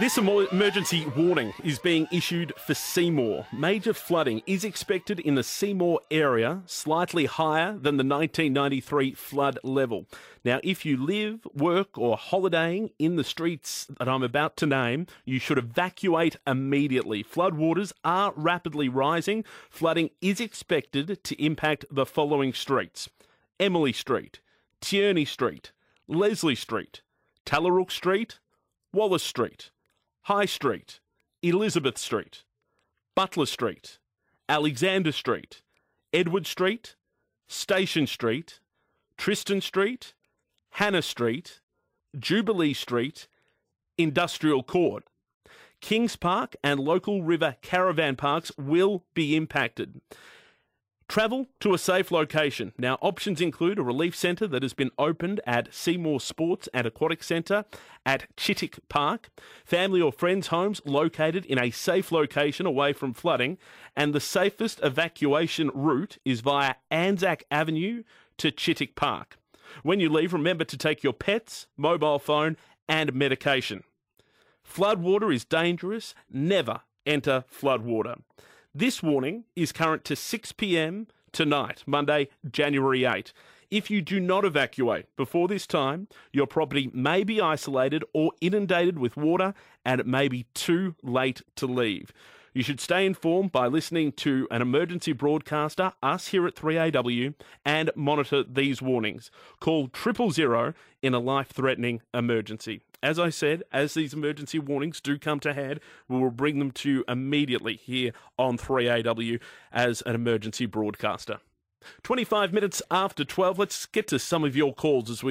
This emergency warning is being issued for Seymour. Major flooding is expected in the Seymour area, slightly higher than the 1993 flood level. Now, if you live, work, or holidaying in the streets that I'm about to name, you should evacuate immediately. Floodwaters are rapidly rising. Flooding is expected to impact the following streets Emily Street, Tierney Street, Leslie Street, Tallarook Street, Wallace Street. High Street, Elizabeth Street, Butler Street, Alexander Street, Edward Street, Station Street, Tristan Street, Hannah Street, Jubilee Street, Industrial Court. Kings Park and local river caravan parks will be impacted. Travel to a safe location. Now, options include a relief centre that has been opened at Seymour Sports and Aquatic Centre at Chittick Park, family or friends' homes located in a safe location away from flooding, and the safest evacuation route is via Anzac Avenue to Chittick Park. When you leave, remember to take your pets, mobile phone, and medication. Floodwater is dangerous. Never enter floodwater. This warning is current to 6 pm tonight, Monday, January 8. If you do not evacuate before this time, your property may be isolated or inundated with water and it may be too late to leave. You should stay informed by listening to an emergency broadcaster, us here at 3AW, and monitor these warnings. Call triple zero in a life threatening emergency. As I said, as these emergency warnings do come to hand, we will bring them to you immediately here on 3AW as an emergency broadcaster. 25 minutes after 12, let's get to some of your calls as we